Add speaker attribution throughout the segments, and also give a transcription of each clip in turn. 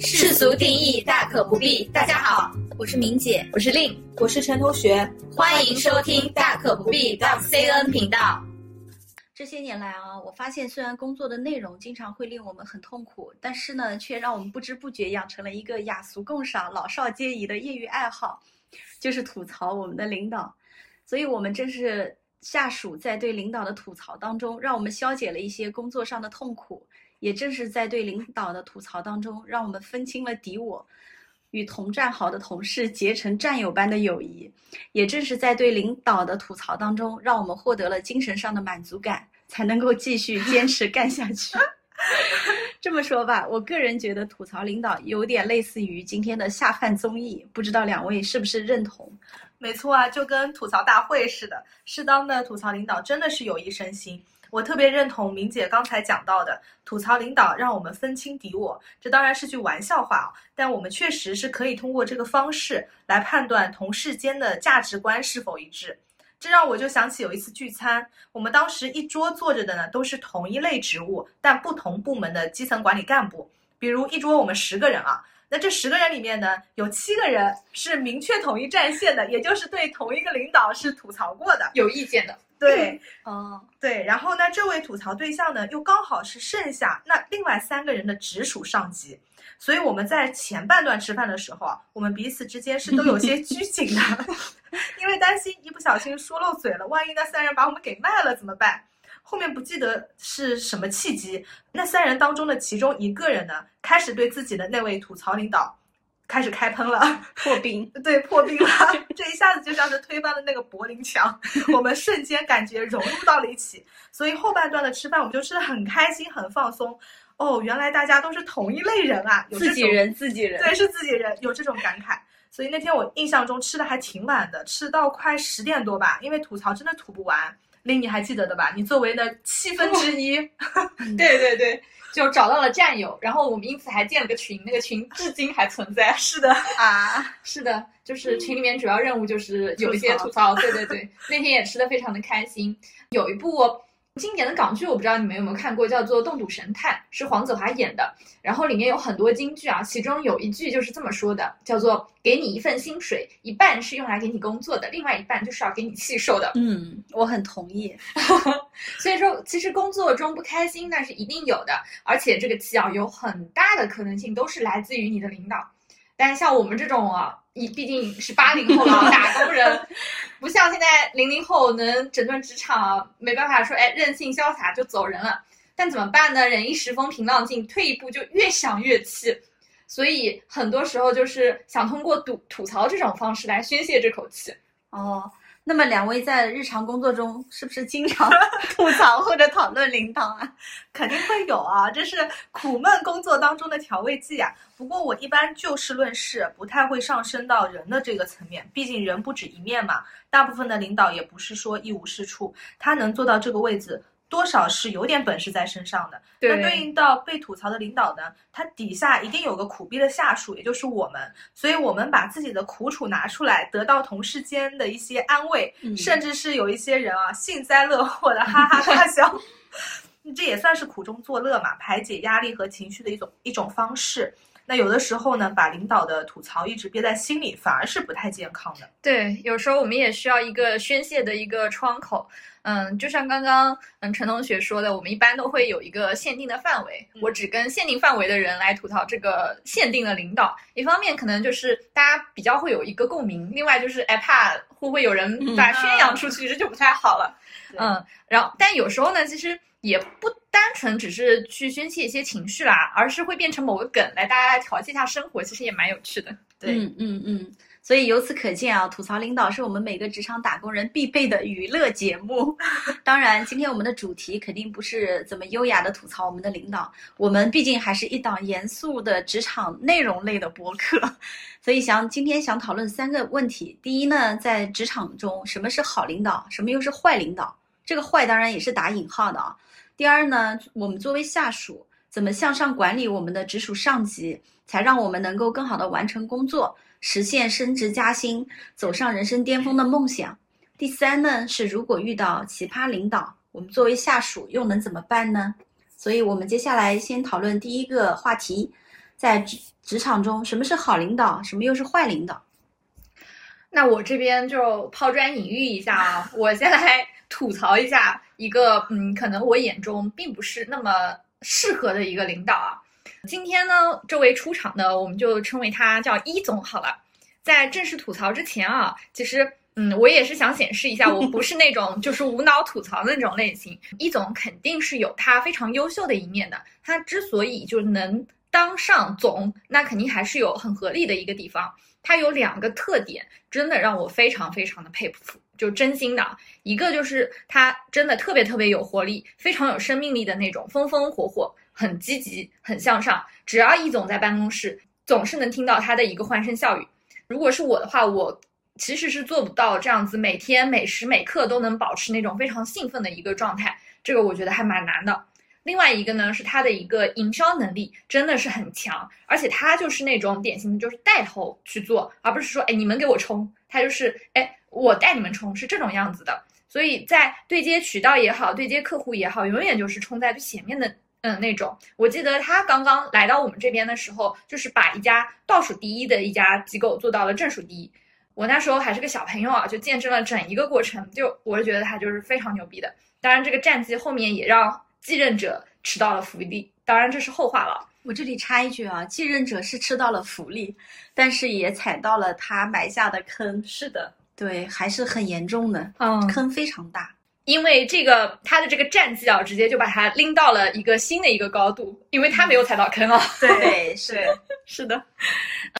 Speaker 1: 世俗定义大可不必。大家好，
Speaker 2: 我是明姐，
Speaker 3: 我是令，
Speaker 4: 我是陈同学，
Speaker 1: 欢迎收听大可不必 .cn 频道。
Speaker 2: 这些年来啊，我发现虽然工作的内容经常会令我们很痛苦，但是呢，却让我们不知不觉养成了一个雅俗共赏、老少皆宜的业余爱好，就是吐槽我们的领导。所以，我们正是下属在对领导的吐槽当中，让我们消解了一些工作上的痛苦。也正是在对领导的吐槽当中，让我们分清了敌我，与同战壕的同事结成战友般的友谊。也正是在对领导的吐槽当中，让我们获得了精神上的满足感，才能够继续坚持干下去。这么说吧，我个人觉得吐槽领导有点类似于今天的下饭综艺，不知道两位是不是认同？
Speaker 4: 没错啊，就跟吐槽大会似的，适当的吐槽领导真的是有益身心。我特别认同明姐刚才讲到的，吐槽领导让我们分清敌我，这当然是句玩笑话啊，但我们确实是可以通过这个方式来判断同事间的价值观是否一致。这让我就想起有一次聚餐，我们当时一桌坐着的呢都是同一类职务但不同部门的基层管理干部，比如一桌我们十个人啊，那这十个人里面呢有七个人是明确统一战线的，也就是对同一个领导是吐槽过的，
Speaker 3: 有意见的。
Speaker 4: 对，
Speaker 2: 嗯，
Speaker 4: 对，然后呢，这位吐槽对象呢，又刚好是剩下那另外三个人的直属上级，所以我们在前半段吃饭的时候啊，我们彼此之间是都有些拘谨的，因为担心一不小心说漏嘴了，万一那三人把我们给卖了怎么办？后面不记得是什么契机，那三人当中的其中一个人呢，开始对自己的那位吐槽领导。开始开喷了，
Speaker 2: 破冰，
Speaker 4: 对，破冰了，这一下子就像是推翻了那个柏林墙，我们瞬间感觉融入到了一起，所以后半段的吃饭我们就吃的很开心，很放松。哦，原来大家都是同一类人啊，有
Speaker 2: 自己人，自己人，
Speaker 4: 对，是自己人，有这种感慨。所以那天我印象中吃的还挺晚的，吃到快十点多吧，因为吐槽真的吐不完。林，你还记得的吧？你作为那七分之一，
Speaker 3: 对对对。就找到了战友，然后我们因此还建了个群，那个群至今还存在。
Speaker 4: 是的
Speaker 3: 啊，是的，就是群里面主要任务就是有一些吐槽。对对对，那天也吃的非常的开心。有一部。经典的港剧，我不知道你们有没有看过，叫做《冻赌神探》，是黄子华演的。然后里面有很多金句啊，其中有一句就是这么说的，叫做“给你一份薪水，一半是用来给你工作的，另外一半就是要给你气受的。”
Speaker 2: 嗯，我很同意。
Speaker 3: 所以说，其实工作中不开心那是一定有的，而且这个气啊，有很大的可能性都是来自于你的领导。但像我们这种啊。你毕竟是八零后了，打工人，不像现在零零后能整顿职场，没办法说哎任性潇洒就走人了。但怎么办呢？忍一时风平浪静，退一步就越想越气。所以很多时候就是想通过吐吐槽这种方式来宣泄这口气。
Speaker 2: 哦。那么两位在日常工作中是不是经常 吐槽或者讨论领导啊？
Speaker 4: 肯定会有啊，这是苦闷工作当中的调味剂啊。不过我一般就事论事，不太会上升到人的这个层面，毕竟人不止一面嘛。大部分的领导也不是说一无是处，他能做到这个位置。多少是有点本事在身上的。那对应到被吐槽的领导呢？他底下一定有个苦逼的下属，也就是我们。所以，我们把自己的苦楚拿出来，得到同事间的一些安慰，甚至是有一些人啊幸灾乐祸的哈哈大笑。这也算是苦中作乐嘛，排解压力和情绪的一种一种方式。那有的时候呢，把领导的吐槽一直憋在心里，反而是不太健康的。
Speaker 3: 对，有时候我们也需要一个宣泄的一个窗口。嗯，就像刚刚嗯陈同学说的，我们一般都会有一个限定的范围，我只跟限定范围的人来吐槽这个限定的领导。一方面可能就是大家比较会有一个共鸣，另外就是哎怕会不会有人把宣扬出去，这就不太好了。嗯，然后但有时候呢，其实也不单纯只是去宣泄一些情绪啦，而是会变成某个梗来大家来调剂一下生活，其实也蛮有趣的。
Speaker 2: 对，嗯嗯嗯。所以由此可见啊，吐槽领导是我们每个职场打工人必备的娱乐节目。当然，今天我们的主题肯定不是怎么优雅的吐槽我们的领导，我们毕竟还是一档严肃的职场内容类的播客。所以想今天想讨论三个问题：第一呢，在职场中什么是好领导，什么又是坏领导？这个坏当然也是打引号的啊。第二呢，我们作为下属，怎么向上管理我们的直属上级，才让我们能够更好的完成工作？实现升职加薪、走上人生巅峰的梦想。第三呢，是如果遇到奇葩领导，我们作为下属又能怎么办呢？所以我们接下来先讨论第一个话题，在职职场中，什么是好领导，什么又是坏领导？
Speaker 3: 那我这边就抛砖引玉一下啊，我先来吐槽一下一个，嗯，可能我眼中并不是那么适合的一个领导啊。今天呢，这位出场的，我们就称为他叫一总好了。在正式吐槽之前啊，其实，嗯，我也是想显示一下，我不是那种就是无脑吐槽的那种类型。一总肯定是有他非常优秀的一面的，他之所以就能当上总，那肯定还是有很合理的一个地方。他有两个特点，真的让我非常非常的佩服，就真心的。一个就是他真的特别特别有活力，非常有生命力的那种，风风火火，很积极，很向上。只要易总在办公室，总是能听到他的一个欢声笑语。如果是我的话，我其实是做不到这样子，每天每时每刻都能保持那种非常兴奋的一个状态。这个我觉得还蛮难的。另外一个呢，是他的一个营销能力真的是很强，而且他就是那种典型的，就是带头去做，而不是说，哎，你们给我冲，他就是，哎，我带你们冲，是这种样子的。所以在对接渠道也好，对接客户也好，永远就是冲在最前面的，嗯，那种。我记得他刚刚来到我们这边的时候，就是把一家倒数第一的一家机构做到了正数第一。我那时候还是个小朋友啊，就见证了整一个过程，就我是觉得他就是非常牛逼的。当然，这个战绩后面也让。继任者吃到了福利，当然这是后话了。
Speaker 2: 我这里插一句啊，继任者是吃到了福利，但是也踩到了他埋下的坑。
Speaker 4: 是的，
Speaker 2: 对，还是很严重的，
Speaker 3: 嗯，
Speaker 2: 坑非常大。
Speaker 3: 因为这个他的这个战绩啊，直接就把他拎到了一个新的一个高度，因为他没有踩到坑啊。
Speaker 2: 对，是
Speaker 3: 是的。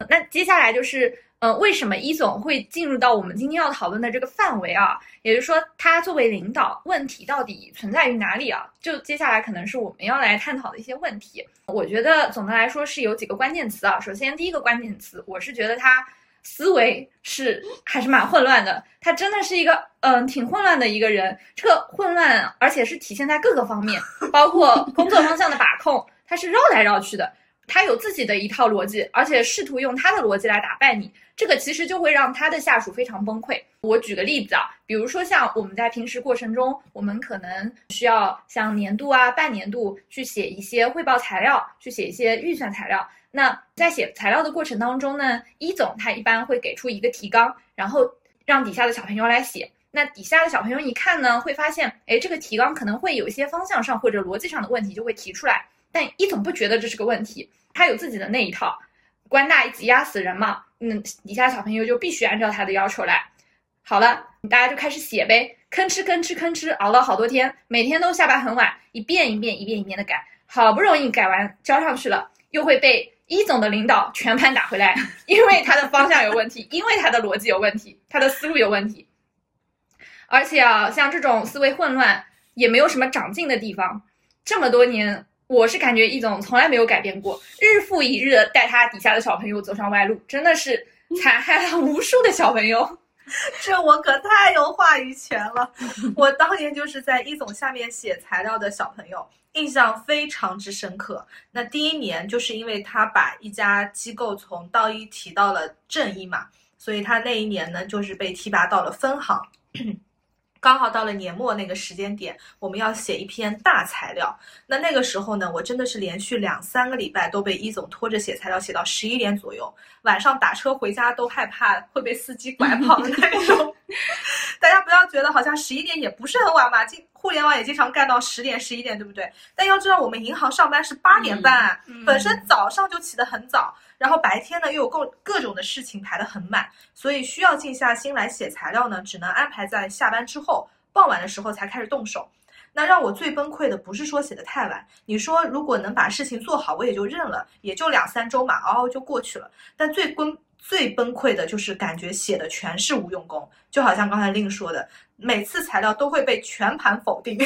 Speaker 3: 那接下来就是。嗯，为什么一总会进入到我们今天要讨论的这个范围啊？也就是说，他作为领导，问题到底存在于哪里啊？就接下来可能是我们要来探讨的一些问题。我觉得总的来说是有几个关键词啊。首先，第一个关键词，我是觉得他思维是还是蛮混乱的。他真的是一个嗯挺混乱的一个人。这个混乱，而且是体现在各个方面，包括工作方向的把控，他是绕来绕去的。他有自己的一套逻辑，而且试图用他的逻辑来打败你。这个其实就会让他的下属非常崩溃。我举个例子啊，比如说像我们在平时过程中，我们可能需要像年度啊、半年度去写一些汇报材料，去写一些预算材料。那在写材料的过程当中呢，一总他一般会给出一个提纲，然后让底下的小朋友来写。那底下的小朋友一看呢，会发现，哎，这个提纲可能会有一些方向上或者逻辑上的问题，就会提出来。但一总不觉得这是个问题，他有自己的那一套，官大一级压死人嘛。嗯，底下小朋友就必须按照他的要求来。好了，大家就开始写呗，吭哧吭哧吭哧，熬了好多天，每天都下班很晚，一遍一遍一遍一遍的改，好不容易改完交上去了，又会被一总的领导全盘打回来，因为他的方向有问题，因为他的逻辑有问题，他的思路有问题。而且啊，像这种思维混乱，也没有什么长进的地方，这么多年。我是感觉易总从来没有改变过，日复一日的带他底下的小朋友走上歪路，真的是残害了无数的小朋友。
Speaker 4: 这我可太有话语权了。我当年就是在一总下面写材料的小朋友，印象非常之深刻。那第一年就是因为他把一家机构从道一提到了正一嘛，所以他那一年呢就是被提拔到了分行。刚好到了年末那个时间点，我们要写一篇大材料。那那个时候呢，我真的是连续两三个礼拜都被一总拖着写材料，写到十一点左右。晚上打车回家都害怕会被司机拐跑的那种。大家不要觉得好像十一点也不是很晚嘛，经互联网也经常干到十点、十一点，对不对？但要知道，我们银行上班是八点半，本身早上就起得很早。然后白天呢又有各各种的事情排得很满，所以需要静下心来写材料呢，只能安排在下班之后，傍晚的时候才开始动手。那让我最崩溃的不是说写的太晚，你说如果能把事情做好，我也就认了，也就两三周嘛，熬熬就过去了。但最崩最崩溃的就是感觉写的全是无用功，就好像刚才令说的，每次材料都会被全盘否定。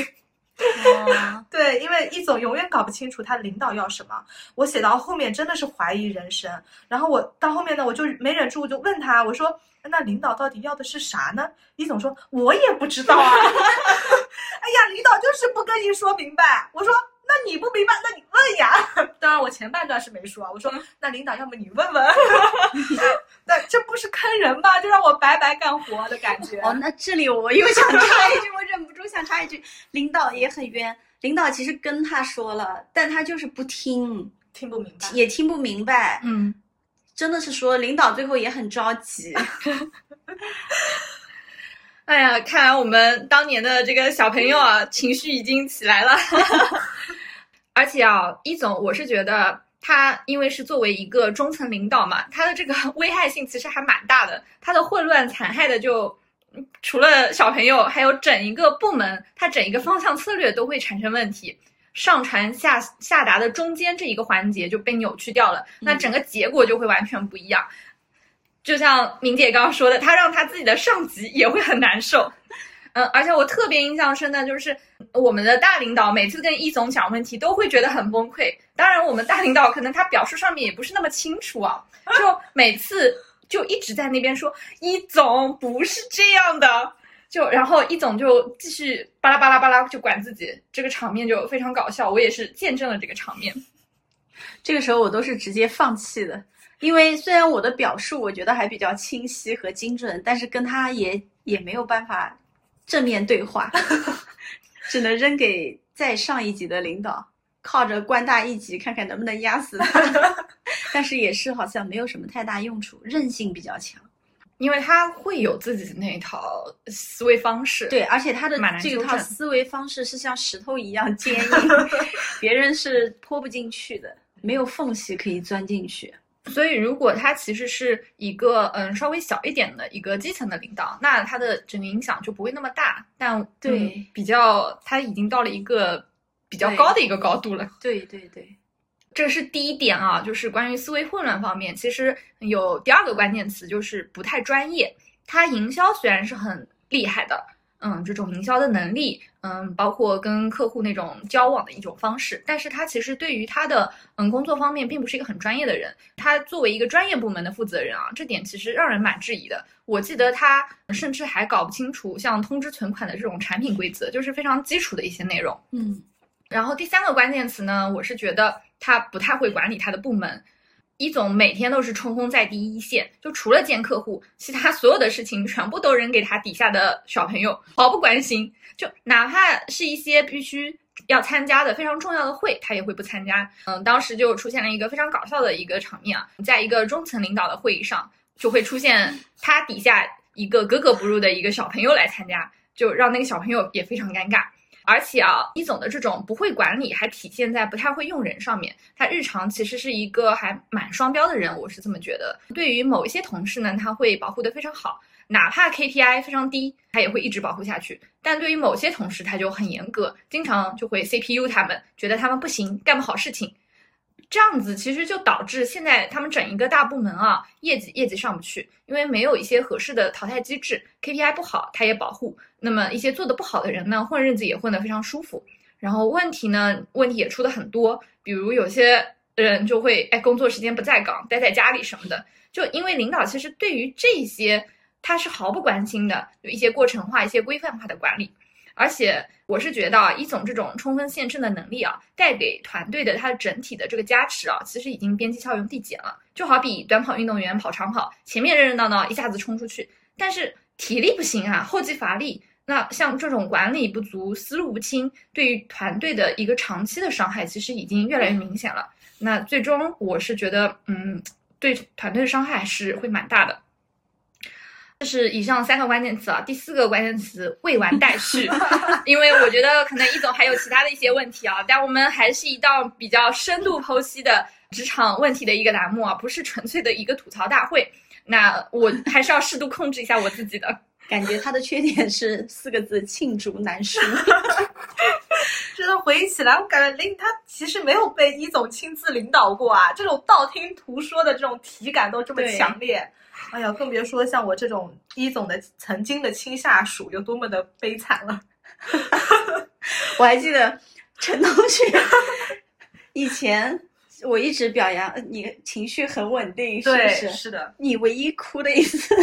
Speaker 4: 对，因为易总永远搞不清楚他领导要什么。我写到后面真的是怀疑人生，然后我到后面呢，我就没忍住，我就问他，我说：“那领导到底要的是啥呢？”易总说：“我也不知道啊。”哎呀，领导就是不跟你说明白。我说。那你不明白，那你问呀。当然，我前半段是没说啊。我说，那领导，要么你问问。那这不是坑人吗？就让我白白干活的感觉。
Speaker 2: 哦，那这里我又想插一句，我忍不住想插一句，领导也很冤。领导其实跟他说了，但他就是不听，
Speaker 4: 听不明白。
Speaker 2: 也听不明白。
Speaker 3: 嗯，
Speaker 2: 真的是说领导最后也很着急。
Speaker 3: 哎呀，看来我们当年的这个小朋友啊，情绪已经起来了。而且啊，一总，我是觉得他因为是作为一个中层领导嘛，他的这个危害性其实还蛮大的。他的混乱残害的就除了小朋友，还有整一个部门，他整一个方向策略都会产生问题。上传下下达的中间这一个环节就被扭曲掉了，那整个结果就会完全不一样。就像明姐刚刚说的，他让他自己的上级也会很难受。嗯，而且我特别印象深的就是我们的大领导每次跟易总讲问题都会觉得很崩溃。当然，我们大领导可能他表述上面也不是那么清楚啊，就每次就一直在那边说易总不是这样的，就然后易总就继续巴拉巴拉巴拉就管自己，这个场面就非常搞笑。我也是见证了这个场面。
Speaker 2: 这个时候我都是直接放弃的。因为虽然我的表述我觉得还比较清晰和精准，但是跟他也也没有办法正面对话，只能扔给再上一级的领导，靠着官大一级看看能不能压死他。但是也是好像没有什么太大用处，韧性比较强，
Speaker 3: 因为他会有自己的那一套思维方式。
Speaker 2: 对，而且他的这套思维方式是像石头一样坚硬，别人是泼不进去的，没有缝隙可以钻进去。
Speaker 3: 所以，如果他其实是一个嗯稍微小一点的一个基层的领导，那他的整个影响就不会那么大。但
Speaker 2: 对
Speaker 3: 比较，他已经到了一个比较高的一个高度了。
Speaker 2: 对对对，
Speaker 3: 这是第一点啊，就是关于思维混乱方面。其实有第二个关键词，就是不太专业。他营销虽然是很厉害的。嗯，这种营销的能力，嗯，包括跟客户那种交往的一种方式，但是他其实对于他的嗯工作方面，并不是一个很专业的人。他作为一个专业部门的负责人啊，这点其实让人蛮质疑的。我记得他甚至还搞不清楚像通知存款的这种产品规则，就是非常基础的一些内容。
Speaker 2: 嗯，
Speaker 3: 然后第三个关键词呢，我是觉得他不太会管理他的部门。一总每天都是冲锋在第一线，就除了见客户，其他所有的事情全部都扔给他底下的小朋友，毫不关心。就哪怕是一些必须要参加的非常重要的会，他也会不参加。嗯，当时就出现了一个非常搞笑的一个场面啊，在一个中层领导的会议上，就会出现他底下一个格格不入的一个小朋友来参加，就让那个小朋友也非常尴尬。而且啊，一总的这种不会管理，还体现在不太会用人上面。他日常其实是一个还蛮双标的人，我是这么觉得。对于某一些同事呢，他会保护的非常好，哪怕 KPI 非常低，他也会一直保护下去。但对于某些同事，他就很严格，经常就会 CPU 他们，觉得他们不行，干不好事情。这样子其实就导致现在他们整一个大部门啊，业绩业绩上不去，因为没有一些合适的淘汰机制，KPI 不好，他也保护。那么一些做的不好的人呢，混日子也混得非常舒服。然后问题呢，问题也出的很多，比如有些人就会哎，工作时间不在岗，待在家里什么的。就因为领导其实对于这些他是毫不关心的，有一些过程化、一些规范化的管理。而且我是觉得啊，一总这种冲锋陷阵的能力啊，带给团队的它整体的这个加持啊，其实已经边际效用递减了。就好比短跑运动员跑长跑，前面热热闹闹一下子冲出去，但是体力不行啊，后继乏力。那像这种管理不足、思路不清，对于团队的一个长期的伤害，其实已经越来越明显了。那最终我是觉得，嗯，对团队的伤害还是会蛮大的。这是以上三个关键词啊，第四个关键词未完待续，因为我觉得可能易总还有其他的一些问题啊，但我们还是一档比较深度剖析的职场问题的一个栏目啊，不是纯粹的一个吐槽大会。那我还是要适度控制一下我自己的。
Speaker 2: 感觉他的缺点是四个字：罄竹难书。
Speaker 4: 真的回忆起来，我感觉林他其实没有被一总亲自领导过啊，这种道听途说的这种体感都这么强烈。哎呀，更别说像我这种一总的曾经的亲下属有多么的悲惨了。
Speaker 2: 我还记得陈同学以前，我一直表扬你情绪很稳定，是不是？
Speaker 4: 是的。
Speaker 2: 你唯一哭的一次，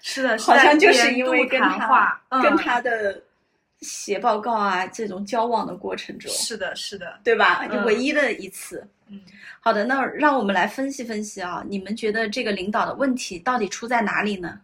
Speaker 4: 是的，
Speaker 2: 好像就是因为跟
Speaker 4: 他
Speaker 2: 跟他的写报告啊这种交往的过程中。
Speaker 4: 是的，是的，
Speaker 2: 对吧？唯一的一次。嗯。好的，那让我们来分析分析啊，你们觉得这个领导的问题到底出在哪里呢？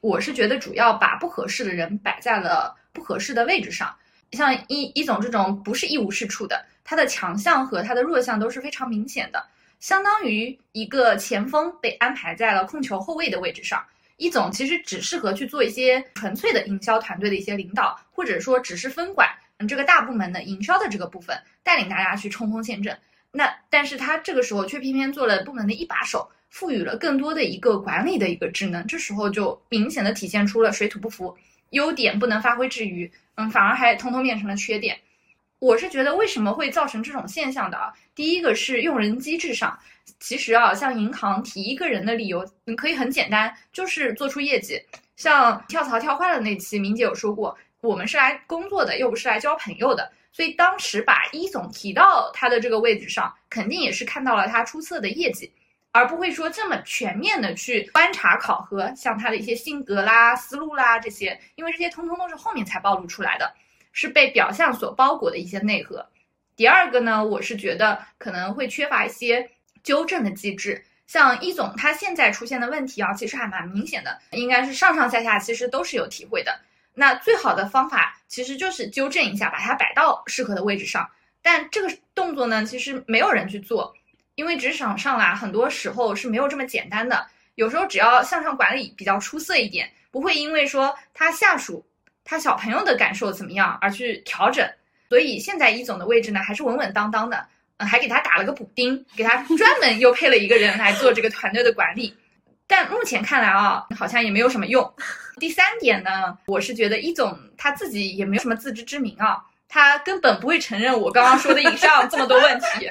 Speaker 3: 我是觉得主要把不合适的人摆在了不合适的位置上。像一一总这种不是一无是处的，他的强项和他的弱项都是非常明显的，相当于一个前锋被安排在了控球后卫的位置上。一总其实只适合去做一些纯粹的营销团队的一些领导，或者说只是分管嗯这个大部门的营销的这个部分，带领大家去冲锋陷阵。那但是他这个时候却偏偏做了部门的一把手，赋予了更多的一个管理的一个职能，这时候就明显的体现出了水土不服，优点不能发挥之余，嗯，反而还通通变成了缺点。我是觉得为什么会造成这种现象的啊？第一个是用人机制上，其实啊，像银行提一个人的理由，你可以很简单，就是做出业绩。像跳槽跳坏了那期，明姐有说过，我们是来工作的，又不是来交朋友的。所以当时把一总提到他的这个位置上，肯定也是看到了他出色的业绩，而不会说这么全面的去观察考核，像他的一些性格啦、思路啦这些，因为这些通通都是后面才暴露出来的。是被表象所包裹的一些内核。第二个呢，我是觉得可能会缺乏一些纠正的机制。像一总他现在出现的问题啊，其实还蛮明显的，应该是上上下下其实都是有体会的。那最好的方法其实就是纠正一下，把它摆到适合的位置上。但这个动作呢，其实没有人去做，因为职场上啦，很多时候是没有这么简单的。有时候只要向上管理比较出色一点，不会因为说他下属。他小朋友的感受怎么样而去调整，所以现在一总的位置呢还是稳稳当当的，嗯，还给他打了个补丁，给他 专门又配了一个人来做这个团队的管理，但目前看来啊，好像也没有什么用。第三点呢，我是觉得一总他自己也没有什么自知之明啊，他根本不会承认我刚刚说的以上这么多问题，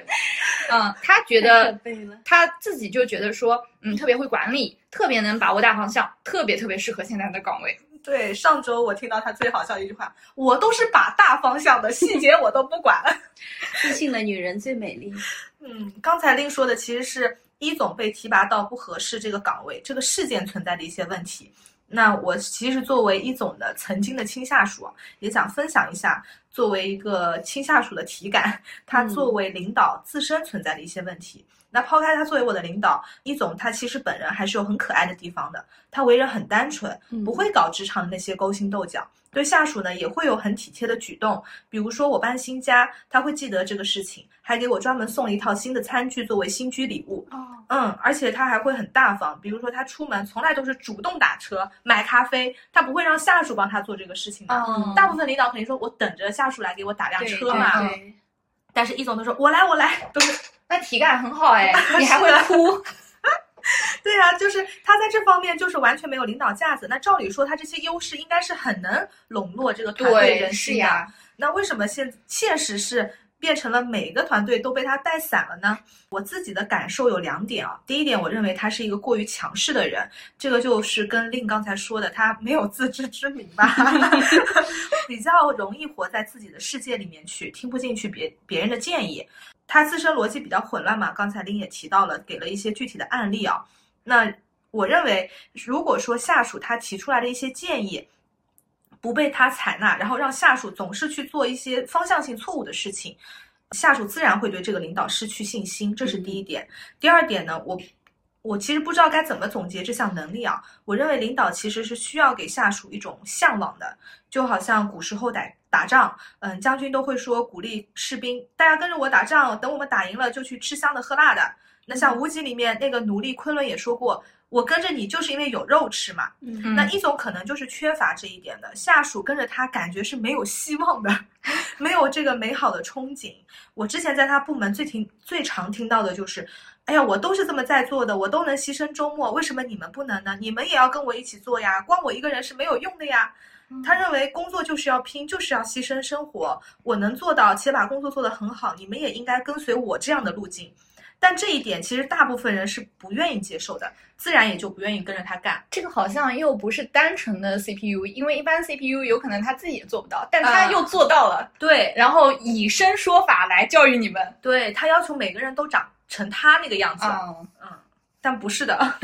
Speaker 3: 嗯，他觉得他自己就觉得说，嗯，特别会管理，特别能把握大方向，特别特别适合现在的岗位。
Speaker 4: 对，上周我听到他最好笑的一句话，我都是把大方向的细节我都不管。
Speaker 2: 自信的女人最美丽。
Speaker 4: 嗯，刚才令说的其实是一总被提拔到不合适这个岗位，这个事件存在的一些问题。那我其实作为一总的曾经的亲下属，也想分享一下作为一个亲下属的体感，他作为领导自身存在的一些问题。那抛开他作为我的领导，一总他其实本人还是有很可爱的地方的。他为人很单纯，不会搞职场的那些勾心斗角。对下属呢，也会有很体贴的举动。比如说我搬新家，他会记得这个事情，还给我专门送了一套新的餐具作为新居礼物。哦，嗯，而且他还会很大方。比如说他出门从来都是主动打车买咖啡，他不会让下属帮他做这个事情的。大部分领导肯定说我等着下属来给我打辆车嘛。但是易总都说我来我来，都是。
Speaker 3: 那体感很好哎，你还会哭？
Speaker 4: 对啊，就是他在这方面就是完全没有领导架子。那照理说他这些优势应该是很能笼络这个团队人心
Speaker 3: 的。
Speaker 4: 那为什么现现实是变成了每个团队都被他带散了呢？我自己的感受有两点啊。第一点，我认为他是一个过于强势的人，这个就是跟令刚才说的，他没有自知之明吧，比较容易活在自己的世界里面去，听不进去别别人的建议。他自身逻辑比较混乱嘛，刚才令也提到了，给了一些具体的案例啊。那我认为，如果说下属他提出来的一些建议不被他采纳，然后让下属总是去做一些方向性错误的事情，下属自然会对这个领导失去信心，这是第一点。第二点呢，我我其实不知道该怎么总结这项能力啊。我认为领导其实是需要给下属一种向往的，就好像古时候打。打仗，嗯，将军都会说鼓励士兵，大家跟着我打仗，等我们打赢了就去吃香的喝辣的。那像无极里面那个奴隶昆仑也说过，我跟着你就是因为有肉吃嘛。嗯，那一种可能就是缺乏这一点的下属跟着他，感觉是没有希望的，没有这个美好的憧憬。我之前在他部门最听最常听到的就是，哎呀，我都是这么在做的，我都能牺牲周末，为什么你们不能呢？你们也要跟我一起做呀，光我一个人是没有用的呀。他认为工作就是要拼，就是要牺牲生活。我能做到，且把工作做得很好，你们也应该跟随我这样的路径。但这一点其实大部分人是不愿意接受的，自然也就不愿意跟着他干。
Speaker 3: 这个好像又不是单纯的 CPU，因为一般 CPU 有可能他自己也做不到，但他又做到了。
Speaker 4: 对，
Speaker 3: 然后以身说法来教育你们。
Speaker 4: 对他要求每个人都长成他那个样子。嗯嗯，但不是的。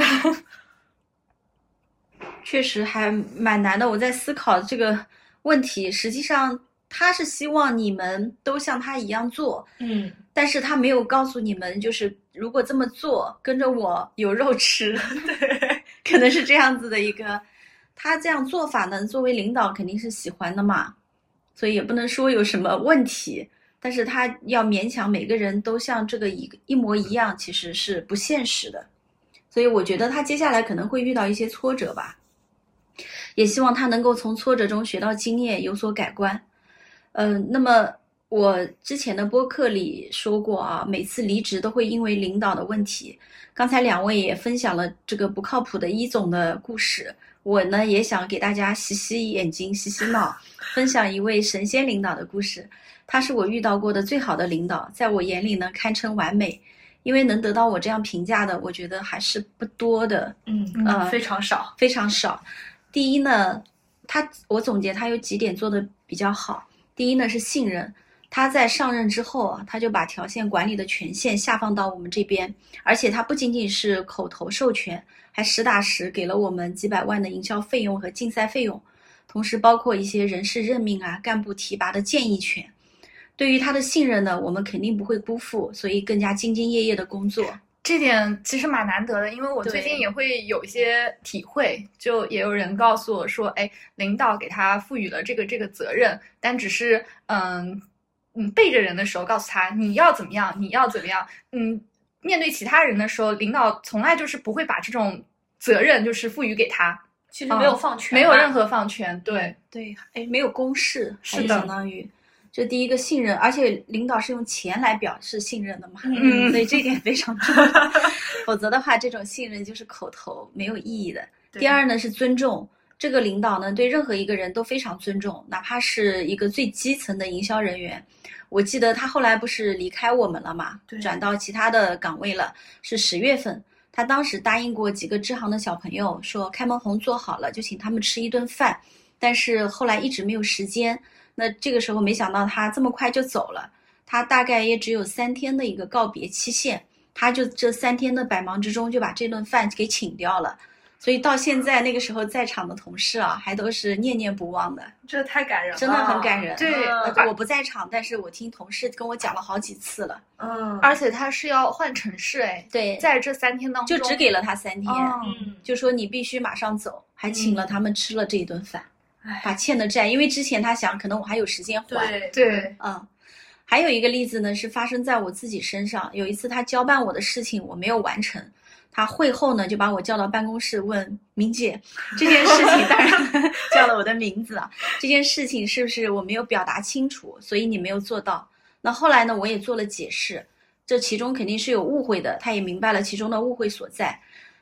Speaker 2: 确实还蛮难的，我在思考这个问题。实际上，他是希望你们都像他一样做，
Speaker 4: 嗯，
Speaker 2: 但是他没有告诉你们，就是如果这么做，跟着我有肉吃，
Speaker 4: 对，
Speaker 2: 可能是这样子的一个。他这样做法呢，作为领导肯定是喜欢的嘛，所以也不能说有什么问题。但是他要勉强每个人都像这个一一模一样，其实是不现实的。所以我觉得他接下来可能会遇到一些挫折吧，也希望他能够从挫折中学到经验，有所改观。嗯，那么我之前的播客里说过啊，每次离职都会因为领导的问题。刚才两位也分享了这个不靠谱的一总的故事，我呢也想给大家洗洗眼睛、洗洗脑，分享一位神仙领导的故事。他是我遇到过的最好的领导，在我眼里呢堪称完美。因为能得到我这样评价的，我觉得还是不多的，
Speaker 4: 嗯
Speaker 2: 呃
Speaker 4: 非常少。
Speaker 2: 非常少。第一呢，他我总结他有几点做的比较好。第一呢是信任，他在上任之后啊，他就把条线管理的权限下放到我们这边，而且他不仅仅是口头授权，还实打实给了我们几百万的营销费用和竞赛费用，同时包括一些人事任命啊、干部提拔的建议权。对于他的信任呢，我们肯定不会辜负，所以更加兢兢业业的工作。
Speaker 3: 这点其实蛮难得的，因为我最近也会有一些体会，就也有人告诉我说，哎，领导给他赋予了这个这个责任，但只是嗯嗯背着人的时候告诉他你要怎么样，你要怎么样，嗯，面对其他人的时候，领导从来就是不会把这种责任就是赋予给他，
Speaker 4: 其实没有放权、
Speaker 3: 没有任。何放权，对，
Speaker 2: 对，哎，没有公示，是
Speaker 3: 是的
Speaker 2: 相当于这第一个信任，而且领导是用钱来表示信任的嘛，
Speaker 3: 嗯
Speaker 2: 所以这点非常重要，否则的话，这种信任就是口头没有意义的。第二呢是尊重，这个领导呢对任何一个人都非常尊重，哪怕是一个最基层的营销人员。我记得他后来不是离开我们了嘛
Speaker 4: 对，
Speaker 2: 转到其他的岗位了，是十月份。他当时答应过几个支行的小朋友，说开门红做好了就请他们吃一顿饭，但是后来一直没有时间。那这个时候没想到他这么快就走了，他大概也只有三天的一个告别期限，他就这三天的百忙之中就把这顿饭给请掉了。所以到现在那个时候在场的同事啊，还都是念念不忘的，
Speaker 4: 这太感人了，
Speaker 2: 真的很感人。
Speaker 3: 对
Speaker 2: 我不在场，但是我听同事跟我讲了好几次了。
Speaker 4: 嗯，
Speaker 3: 而且他是要换城市，哎，
Speaker 2: 对，
Speaker 3: 在这三天当中
Speaker 2: 就只给了他三天，
Speaker 3: 哦
Speaker 4: 嗯，
Speaker 2: 就说你必须马上走，还请了他们吃了这一顿饭，
Speaker 4: 哎
Speaker 2: 把欠的债，因为之前他想可能我还有时间还。
Speaker 4: 对
Speaker 3: 对，
Speaker 2: 嗯，还有一个例子呢，是发生在我自己身上。有一次他交办我的事情我没有完成，他会后呢就把我叫到办公室问明姐，这件事情当然 叫了我的名字啊，这件事情是不是我没有表达清楚，所以你没有做到？那后来呢，我也做了解释，这其中肯定是有误会的，他也明白了其中的误会所在。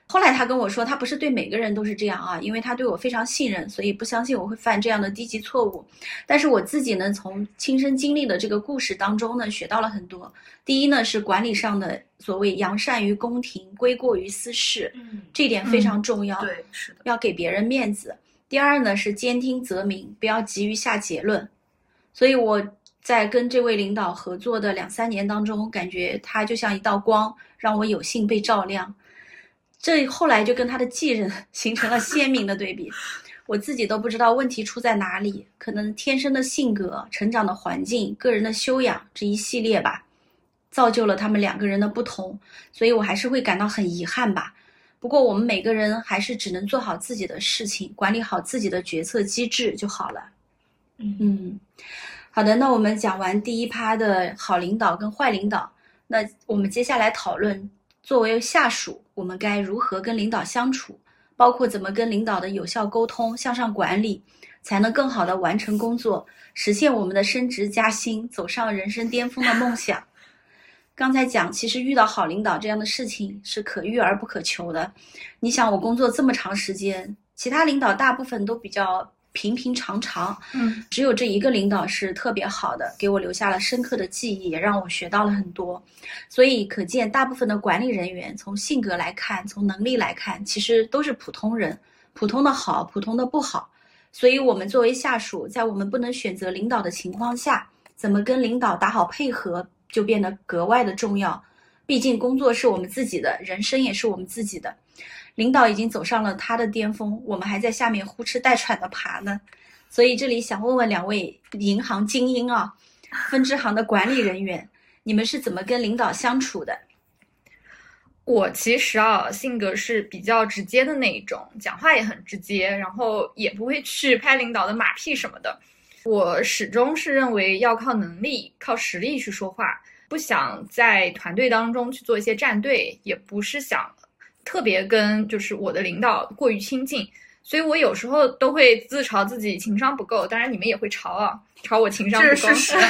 Speaker 2: 后来他跟我说，他不是对每个人都是这样啊，因为他对我非常信任，所以不相信我会犯这样的低级错误。但是我自己呢，从亲身经历的这个故事当中呢，学到了很多。第一呢，是管理上的所谓扬善于宫廷，归过于私事，
Speaker 4: 嗯，
Speaker 2: 这一点非常重要。
Speaker 4: 对，是的，
Speaker 2: 要给别人面子。第二呢是兼听则明，不要急于下结论。所以我在跟这位领导合作的两三年当中，感觉他就像一道光，让我有幸被照亮。这后来就跟他的继任 形成了鲜明的对比。我自己都不知道问题出在哪里，可能天生的性格、成长的环境、个人的修养这一系列吧，造就了他们两个人的不同。所以我还是会感到很遗憾吧。不过我们每个人还是只能做好自己的事情，管理好自己的决策机制就好了。
Speaker 4: 嗯
Speaker 2: 嗯，好的，那我们讲完第一趴的好领导跟坏领导，那我们接下来讨论作为下属，我们该如何跟领导相处，包括怎么跟领导的有效沟通、向上管理，才能更好的完成工作，实现我们的升职加薪，走上人生巅峰的梦想。刚才讲，其实遇到好领导这样的事情是可遇而不可求的。你想，我工作这么长时间，其他领导大部分都比较平平常常，
Speaker 3: 嗯，
Speaker 2: 只有这一个领导是特别好的，给我留下了深刻的记忆，也让我学到了很多。所以可见，大部分的管理人员从性格来看，从能力来看，其实都是普通人，普通的好，普通的不好。所以，我们作为下属，在我们不能选择领导的情况下，怎么跟领导打好配合，就变得格外的重要。毕竟，工作是我们自己的，人生也是我们自己的。领导已经走上了他的巅峰，我们还在下面呼哧带喘的爬呢。所以，这里想问问两位银行精英啊，分支行的管理人员，你们是怎么跟领导相处的？
Speaker 3: 我其实啊，性格是比较直接的那一种，讲话也很直接，然后也不会去拍领导的马屁什么的。我始终是认为要靠能力、靠实力去说话，不想在团队当中去做一些站队，也不是想特别跟就是我的领导过于亲近，所以我有时候都会自嘲自己情商不够。当然你们也会嘲啊，嘲我情商不够。
Speaker 4: 是是事实。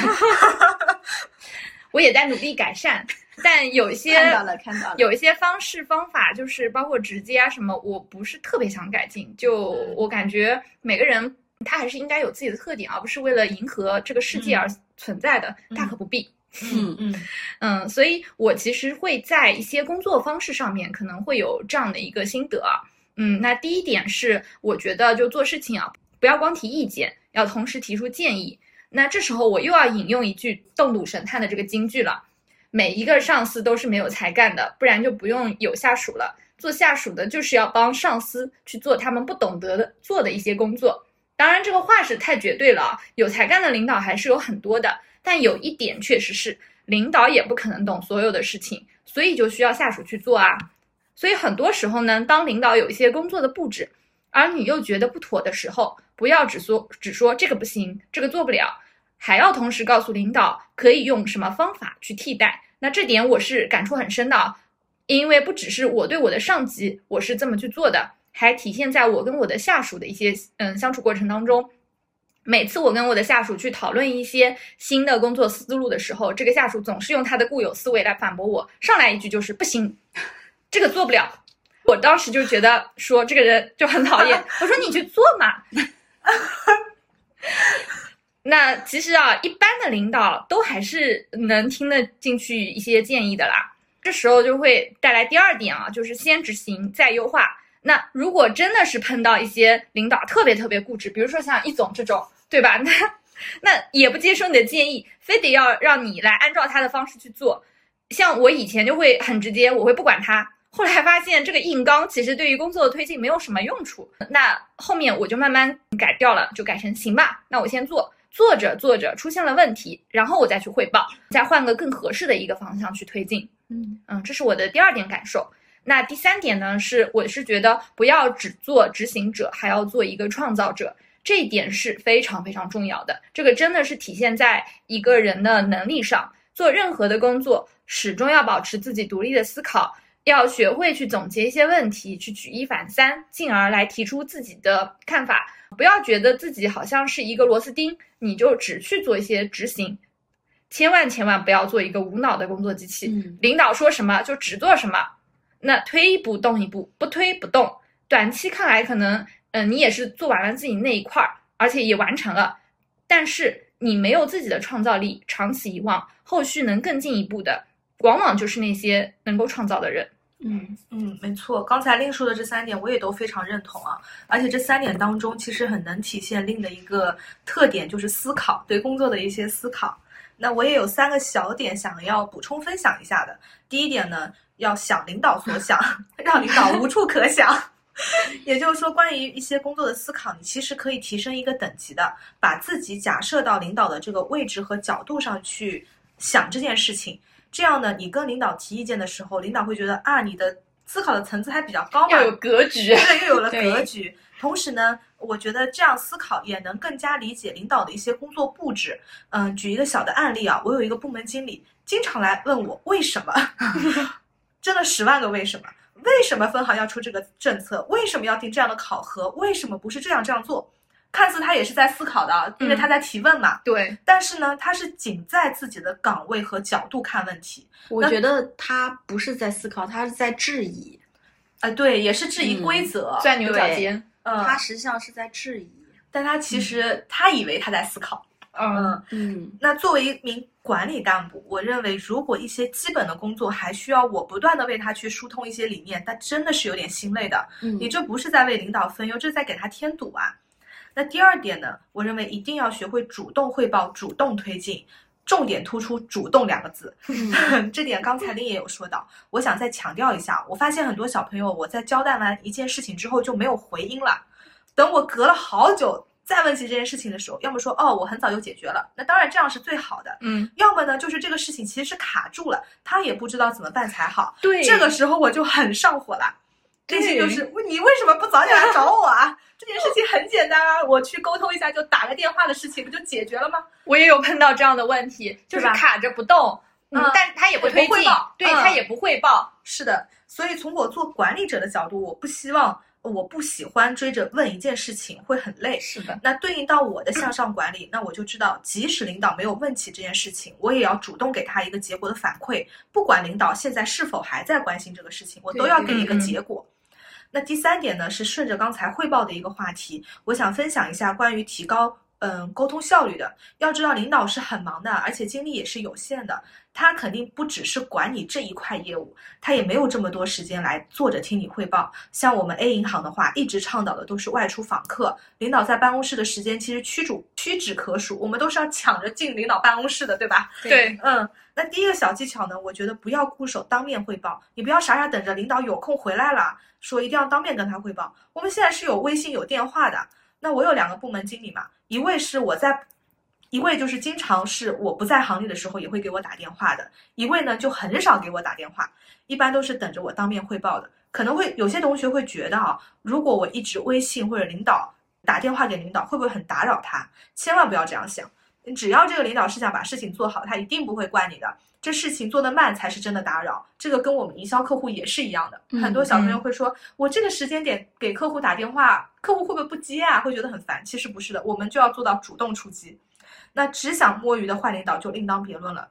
Speaker 3: 我也在努力改善，但有一些
Speaker 2: 看到了看到了，
Speaker 3: 有一些方式方法，就是包括直接啊什么，我不是特别想改进。就我感觉每个人他还是应该有自己的特点，而不是为了迎合这个世界而存在的，大可不必。
Speaker 2: 嗯
Speaker 4: 嗯
Speaker 3: 嗯，所以我其实会在一些工作方式上面可能会有这样的一个心得啊。嗯，那第一点是，我觉得就做事情啊，不要光提意见，要同时提出建议。那这时候我又要引用一句动笃神探的这个金句了：每一个上司都是没有才干的，不然就不用有下属了。做下属的就是要帮上司去做他们不懂得的做的一些工作。当然，这个话是太绝对了啊，有才干的领导还是有很多的。但有一点确实是，领导也不可能懂所有的事情，所以就需要下属去做啊。所以很多时候呢，当领导有一些工作的布置，而你又觉得不妥的时候，不要只说只说这个不行，这个做不了，还要同时告诉领导可以用什么方法去替代。那这点我是感触很深的，因为不只是我对我的上级我是这么去做的，还体现在我跟我的下属的一些嗯相处过程当中。每次我跟我的下属去讨论一些新的工作思路的时候，这个下属总是用他的固有思维来反驳我，上来一句就是不行，这个做不了。我当时就觉得说这个人就很讨厌，我说你去做嘛。那其实啊，一般的领导都还是能听得进去一些建议的啦。这时候就会带来第二点啊，就是先执行再优化。那如果真的是碰到一些领导特别特别固执，比如说像易总这种，对吧？那那也不接受你的建议，非得要让你来按照他的方式去做。像我以前就会很直接，我会不管他。后来发现这个硬刚其实对于工作的推进没有什么用处。那后面我就慢慢改掉了，就改成行吧，那我先做。做着做着出现了问题，然后我再去汇报，再换个更合适的一个方向去推进。
Speaker 2: 嗯
Speaker 3: 嗯，这是我的第二点感受。那第三点呢，是我是觉得不要只做执行者，还要做一个创造者，这一点是非常非常重要的。这个真的是体现在一个人的能力上。做任何的工作，始终要保持自己独立的思考，要学会去总结一些问题，去举一反三，进而来提出自己的看法。不要觉得自己好像是一个螺丝钉，你就只去做一些执行。千万千万不要做一个无脑的工作机器。
Speaker 2: 嗯
Speaker 3: 领导说什么就只做什么，那推一步动一步，不推不动。短期看来可能，嗯、你也是做完了自己那一块儿，而且也完成了，但是你没有自己的创造力，长此以往，后续能更进一步的，往往就是那些能够创造的人。
Speaker 2: 嗯
Speaker 4: 嗯，没错，刚才令说的这三点我也都非常认同啊，而且这三点当中其实很能体现令的一个特点，就是思考对工作的一些思考。那我也有三个小点想要补充分享一下的。第一点呢，要想领导所想，让领导无处可想。也就是说，关于一些工作的思考，你其实可以提升一个等级的，把自己假设到领导的这个位置和角度上去想这件事情。这样呢，你跟领导提意见的时候，领导会觉得啊，你的思考的层次还比较高嘛，
Speaker 3: 要有格局。
Speaker 4: 对，又有了 格局。同时呢，我觉得这样思考也能更加理解领导的一些工作布置。嗯，举一个小的案例啊，我有一个部门经理，经常来问我为什么，真的十万个为什么。为什么分行要出这个政策？为什么要定这样的考核？为什么不是这样这样做？看似他也是在思考的，因为他在提问嘛。
Speaker 3: 对，
Speaker 4: 但是呢，他是仅在自己的岗位和角度看问题。
Speaker 2: 我觉得他不是在思考，他是在质疑，
Speaker 4: 呃，对，也是质疑
Speaker 2: 嗯
Speaker 4: 规则。
Speaker 3: 钻牛角尖。
Speaker 4: 嗯，
Speaker 2: 他实际上是在质疑。
Speaker 4: 但他其实他以为他在思考。
Speaker 3: 嗯，
Speaker 2: 嗯
Speaker 4: 那作为一名管理干部，我认为如果一些基本的工作还需要我不断的为他去疏通一些理念，那真的是有点心累的。
Speaker 2: 嗯
Speaker 4: 你这不是在为领导分忧，这是在给他添堵啊。那第二点呢，我认为一定要学会主动汇报、主动推进，重点突出“主动”两个字。
Speaker 2: 嗯
Speaker 4: 这点刚才林也有说到，我想再强调一下。我发现很多小朋友，我在交代完一件事情之后就没有回音了，等我隔了好久再问起这件事情的时候，要么说哦我很早就解决了，那当然这样是最好的。
Speaker 3: 嗯，
Speaker 4: 要么呢就是这个事情其实是卡住了，他也不知道怎么办才好。
Speaker 3: 对
Speaker 4: 这个时候我就很上火了。内心就是你为什么不早点来找我啊？这件事情很简单啊，我去沟通一下就打个电话的事情不就解决了吗？
Speaker 3: 我也有碰到这样的问题，就是卡着不动，嗯
Speaker 4: 嗯，
Speaker 3: 但他也不推进对他也不汇报，
Speaker 4: 是的，所以从我做管理者的角度，我不希望，我不喜欢追着问一件事情会很累。
Speaker 3: 是的，
Speaker 4: 那对应到我的向上管理，那我就知道，即使领导没有问起这件事情，我也要主动给他一个结果的反馈，不管领导现在是否还在关心这个事情，我都要给一个结果。那第三点呢，是顺着刚才汇报的一个话题，我想分享一下关于提高嗯沟通效率的。要知道，领导是很忙的，而且精力也是有限的，他肯定不只是管你这一块业务，他也没有这么多时间来坐着听你汇报。像我们 A 银行的话，一直倡导的都是外出访客，领导在办公室的时间其实屈指屈指可数，我们都是要抢着进领导办公室的，对吧？
Speaker 3: 对，
Speaker 4: 嗯，那第一个小技巧呢，我觉得不要固守当面汇报，你不要傻傻等着领导有空回来了，说一定要当面跟他汇报。我们现在是有微信有电话的，那我有两个部门经理嘛，一位是我在，一位就是经常是我不在行里的时候也会给我打电话的，一位呢就很少给我打电话，一般都是等着我当面汇报的。可能会有些同学会觉得啊，如果我一直微信或者领导打电话给领导，会不会很打扰他？千万不要这样想。只要这个领导是想把事情做好，他一定不会怪你的。这事情做得慢才是真的打扰，这个跟我们营销客户也是一样的。
Speaker 2: 嗯
Speaker 4: 很多小朋友会说，我这个时间点给客户打电话，客户会不会不接啊？会觉得很烦。其实不是的，我们就要做到主动出击。那只想摸鱼的坏领导就另当别论了。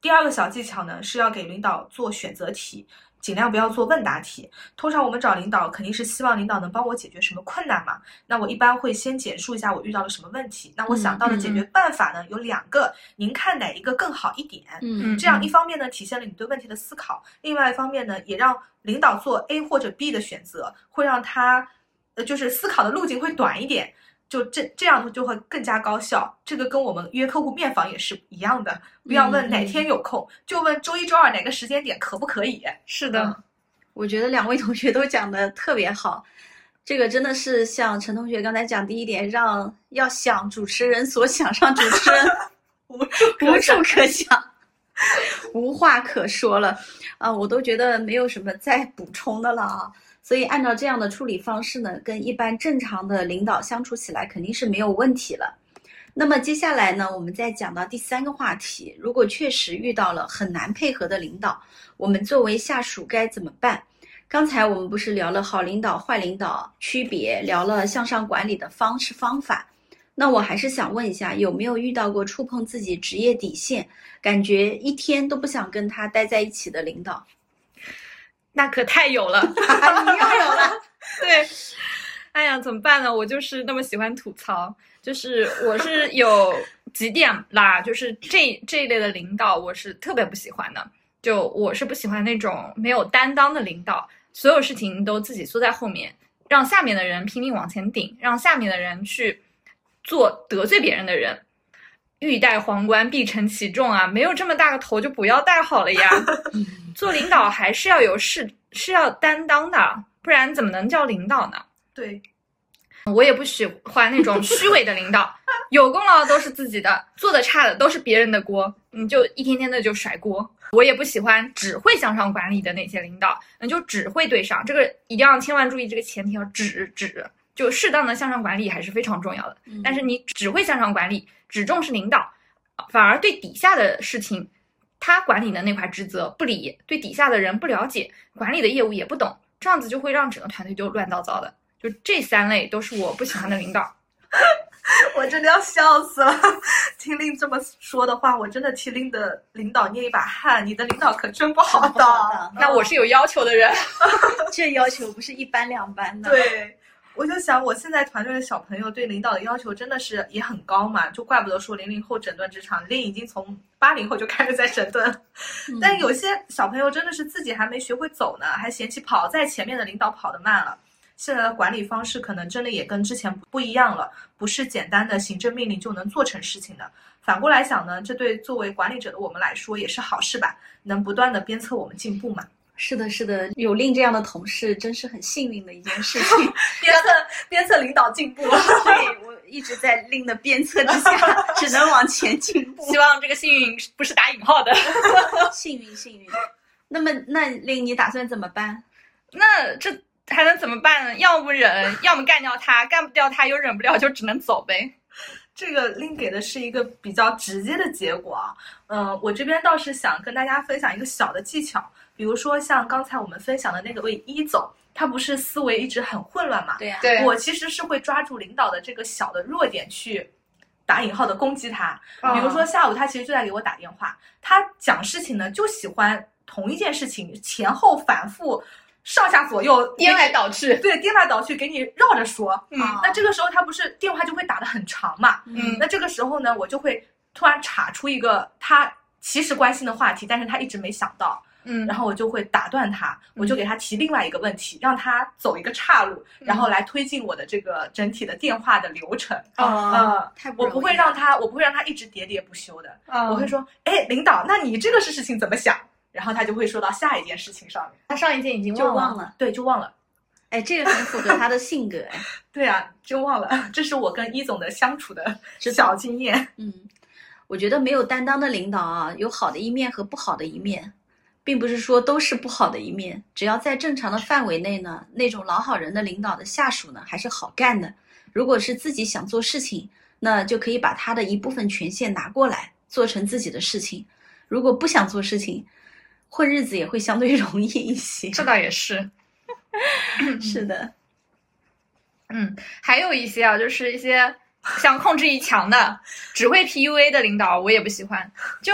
Speaker 4: 第二个小技巧呢，是要给领导做选择题，尽量不要做问答题。通常我们找领导，肯定是希望领导能帮我解决什么困难嘛。那我一般会先简述一下我遇到了什么问题。那我想到的解决办法呢，有两个，您看哪一个更好一点？
Speaker 2: 嗯
Speaker 4: 这样一方面呢，体现了你对问题的思考；另外一方面呢，也让领导做 A 或者 B 的选择，会让他，呃，就是思考的路径会短一点。就这这样就会更加高效。这个跟我们约客户面访也是一样的，不要问哪天有空，就问周一周二哪个时间点可不可以。
Speaker 3: 是的，
Speaker 2: 我觉得两位同学都讲的特别好，这个真的是像陈同学刚才讲第一点，让要想主持人所想，让主持人
Speaker 4: 无 处
Speaker 2: 无处可想，无话可说了啊！我都觉得没有什么再补充的了啊。所以按照这样的处理方式呢，跟一般正常的领导相处起来肯定是没有问题了。那么接下来呢，我们再讲到第三个话题，如果确实遇到了很难配合的领导，我们作为下属该怎么办？刚才我们不是聊了好领导、坏领导区别，聊了向上管理的方式方法。那我还是想问一下，有没有遇到过触碰自己职业底线，感觉一天都不想跟他待在一起的领导？
Speaker 3: 那可太有了，
Speaker 2: 你又有了，
Speaker 3: 对，哎呀，怎么办呢？我就是那么喜欢吐槽，就是我是有几点啦，就是这这一类的领导，我是特别不喜欢的。就我是不喜欢那种没有担当的领导，所有事情都自己缩在后面，让下面的人拼命往前顶，让下面的人去做得罪别人的人。欲戴皇冠，必承其重啊！没有这么大个头，就不要戴好了呀。做领导还是要有事是要担当的，不然怎么能叫领导呢？
Speaker 4: 对，
Speaker 3: 我也不喜欢那种虚伪的领导，有功劳都是自己的，做的差的都是别人的锅，你就一天天的就甩锅。我也不喜欢只会向上管理的那些领导，你就只会对上，这个一定要千万注意，这个前提要只只，就适当的向上管理还是非常重要的。但是你只会向上管理，只重视领导，反而对底下的事情，他管理的那块职责不理，对底下的人不了解，管理的业务也不懂，这样子就会让整个团队就乱糟糟的。就这三类都是我不喜欢的领导。
Speaker 4: 我真的要笑死了！听令这么说的话，我真的替令的领导捏一把汗。你的领导可真不好
Speaker 2: 不好当
Speaker 3: 那我是有要求的人，
Speaker 2: 这要求不是一般两般的。，
Speaker 4: 对，我就想，我现在团队的小朋友对领导的要求真的是也很高嘛，就怪不得说零零后整顿职场，令已经从八零后就开始在整顿。但有些小朋友真的是自己还没学会走呢，还嫌弃跑在前面的领导跑得慢了。现在的管理方式可能真的也跟之前不一样了，不是简单的行政命令就能做成事情的。反过来想呢，这对作为管理者的我们来说也是好事吧，能不断的鞭策我们进步嘛。
Speaker 2: 是的，是的，有令这样的同事真是很幸运的一件事情。
Speaker 4: 鞭策鞭策领导进步。
Speaker 2: 对我一直在令的鞭策之下，只能往前进步。
Speaker 3: 希望这个幸运不是打引号的。
Speaker 2: 幸运，幸运。那么，那令你打算怎么办？
Speaker 3: 那这还能怎么办呢？要么忍，要么干掉他，干不掉他又忍不了，就只能走呗。
Speaker 4: 这个令给的是一个比较直接的结果啊。嗯，我这边倒是想跟大家分享一个小的技巧，比如说像刚才我们分享的那个位一总，他不是思维一直很混乱嘛？
Speaker 2: 对呀、
Speaker 3: 对
Speaker 4: 我其实是会抓住领导的这个小的弱点去打引号的攻击他。
Speaker 3: 哦
Speaker 4: 比如说下午他其实就在给我打电话，他讲事情呢就喜欢同一件事情前后反复、上下左右
Speaker 3: 颠来倒去，
Speaker 4: 对颠来倒去给你绕着说。
Speaker 3: 嗯
Speaker 4: 那这个时候他不是电话就会打得很长嘛？
Speaker 3: 嗯
Speaker 4: 那这个时候呢，我就会突然查出一个他其实关心的话题，但是他一直没想到，
Speaker 3: 嗯
Speaker 4: 然后我就会打断他，我就给他提另外一个问题，让他走一个岔路，然后来推进我的这个整体的电话的流程。
Speaker 3: 哦
Speaker 4: 呃，
Speaker 2: 太不
Speaker 4: 我不会让他，我不会让他一直喋喋不休的，
Speaker 3: 嗯
Speaker 4: 我会说，哎，领导，那你这个事情怎么想？然后他就会说到下一件事情上面，
Speaker 3: 他上一件已经忘了，
Speaker 2: 就忘了。
Speaker 4: 对，就忘了。
Speaker 2: 哎，这个很符合他的性格哎。
Speaker 4: 对啊，就忘了，这是我跟一总的相处 的小经验。
Speaker 2: 嗯，我觉得没有担当的领导啊，有好的一面和不好的一面，并不是说都是不好的一面。只要在正常的范围内呢，那种老好人的领导的下属呢，还是好干的。如果是自己想做事情，那就可以把他的一部分权限拿过来，做成自己的事情。如果不想做事情，混日子也会相对 容易一些。
Speaker 3: 这倒也是。
Speaker 2: 是的，
Speaker 3: 嗯，还有一些啊，就是一些像控制欲强的、只会 PUA 的领导，我也不喜欢。就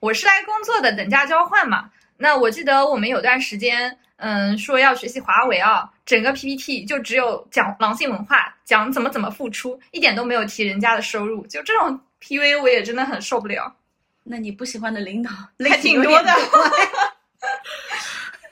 Speaker 3: 我是来工作的，等价交换嘛。那我记得我们有段时间，嗯，说要学习华为啊，整个 PPT 就只有讲狼性文化，讲怎么怎么付出，一点都没有提人家的收入。就这种 PUA，我也真的很受不了。
Speaker 2: 那你不喜欢的领导
Speaker 3: 还挺多的。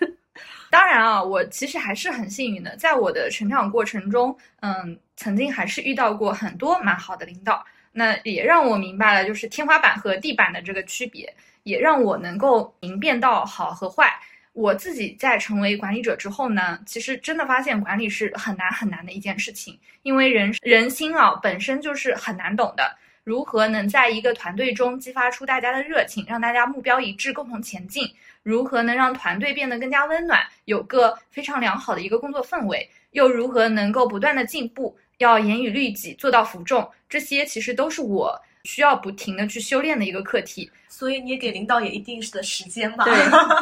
Speaker 3: 当然啊，我其实还是很幸运的，在我的成长过程中，嗯，曾经还是遇到过很多蛮好的领导，那也让我明白了就是天花板和地板的这个区别，也让我能够明辨到好和坏。我自己在成为管理者之后呢，其实真的发现管理是很难很难的一件事情，因为人人心啊本身就是很难懂的。如何能在一个团队中激发出大家的热情，让大家目标一致，共同前进？如何能让团队变得更加温暖，有个非常良好的一个工作氛围？又如何能够不断的进步，要严于律己，做到服众？这些其实都是我需要不停的去修炼的一个课题。
Speaker 4: 所以你也给领导也一定的时间嘛。
Speaker 2: 对，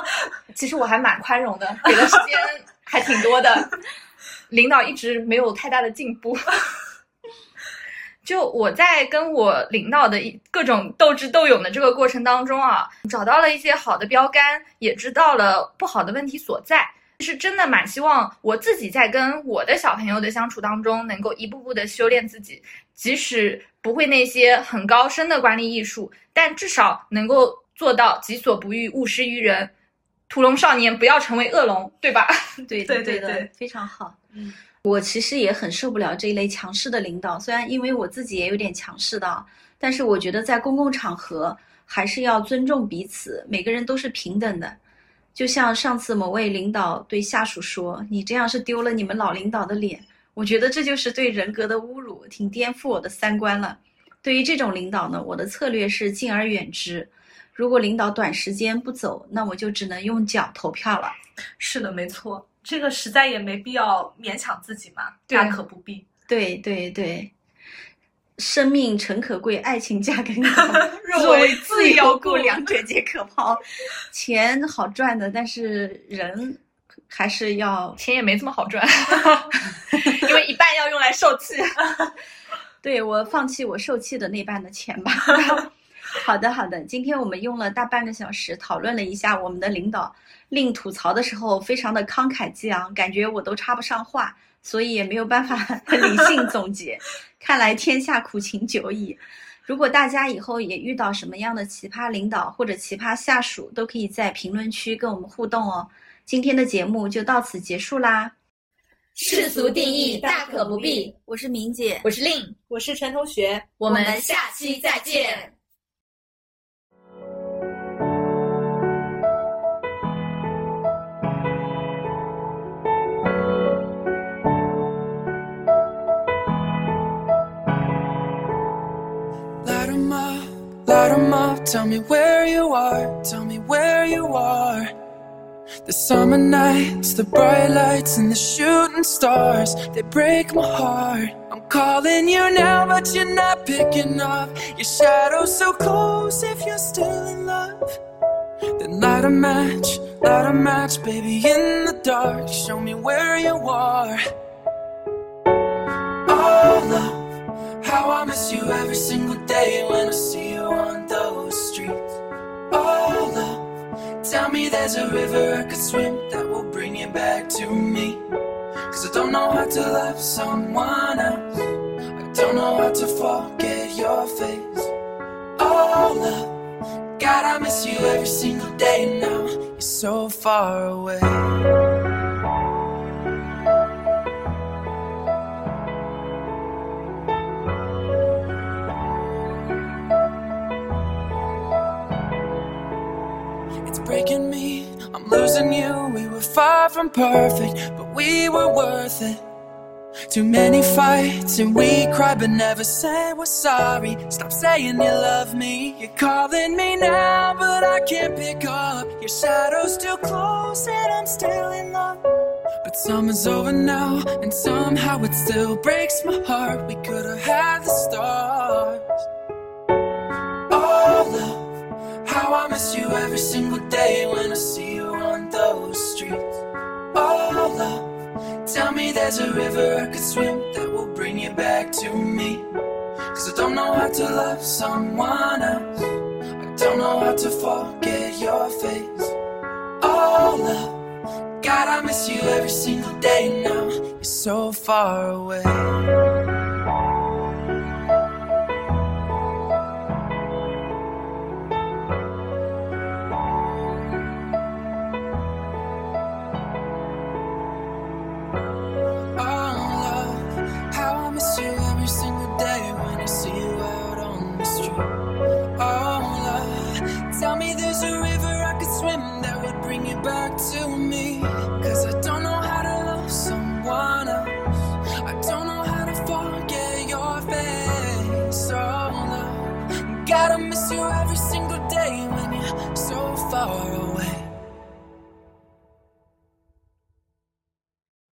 Speaker 3: 其实我还蛮宽容的，给的时间还挺多的。领导一直没有太大的进步。就我在跟我领导的一各种斗智斗勇的这个过程当中啊，找到了一些好的标杆，也知道了不好的问题所在。是真的蛮希望我自己在跟我的小朋友的相处当中，能够一步步的修炼自己，即使不会那些很高深的管理艺术，但至少能够做到己所不欲，勿施于人。屠龙少年不要成为恶龙，对吧？
Speaker 2: 对
Speaker 4: 对对对，
Speaker 2: 非常好。
Speaker 4: 嗯，
Speaker 2: 我其实也很受不了这一类强势的领导，虽然因为我自己也有点强势的，但是我觉得在公共场合还是要尊重彼此，每个人都是平等的。就像上次某位领导对下属说：“你这样是丢了你们老领导的脸。”我觉得这就是对人格的侮辱，挺颠覆我的三观了。对于这种领导呢，我的策略是敬而远之。如果领导短时间不走，那我就只能用脚投票了。
Speaker 4: 是的，没错，这个实在也没必要勉强自己嘛，大可不必。
Speaker 2: 对对对，生命诚可贵，爱情价更高。
Speaker 3: 若
Speaker 2: 为
Speaker 3: 为
Speaker 2: 自由故，
Speaker 3: 自由故
Speaker 2: 两者皆可抛。钱好赚的，但是人还是要
Speaker 3: 钱也没这么好赚，因为一半要用来受气。
Speaker 2: 对我放弃我受气的那半的钱吧。好的，好的。今天我们用了大半个小时讨论了一下我们的领导，令吐槽的时候非常的慷慨激昂，感觉我都插不上话，所以也没有办法 很理性总结。看来天下苦情久矣。如果大家以后也遇到什么样的奇葩领导或者奇葩下属，都可以在评论区跟我们互动哦。今天的节目就到此结束啦。
Speaker 1: 世俗定义大可不必。
Speaker 2: 我是明姐，
Speaker 3: 我是令，
Speaker 4: 我是陈同学，
Speaker 1: 我们下期再见。
Speaker 5: Light 'em up. Tell me where you are. Tell me where you are. The summer nights, the bright lights, and the shooting stars, they break my heart. I'm calling you now, but you're not picking up. Your shadow's so close if you're still in love. Then light a match, light a match, baby, in the dark. Show me where you are. Oh, love, how I miss you every single day when I see you on those streets. Oh, love, tell me there's a river I could swim that will bring you back to me. Cause I don't know how to love someone else. I don't know how to forget your face. Oh, love, God, I miss you every single day now. You're so far away. Breaking me, I'm losing you. We were far from perfect, but we were worth it. Too many fights and we cried but never said we're sorry. Stop saying you love me. You're calling me now, but I can't pick up. Your shadow's too close and I'm still in love. But summer's over now, and somehow it still breaks my heart. We could have had the stars. How I miss you every single day when I see you on those streets. Oh, love, tell me there's a river I could swim that will bring you back to me. Cause I don't know how to love someone else. I don't know how to forget your face. Oh, love. God, I miss you every single day now. You're so far away. Back to me. Cause I don't know how to love someone else. I don't know how to forget your face. Oh, love, gotta miss you every single day when you're so far away.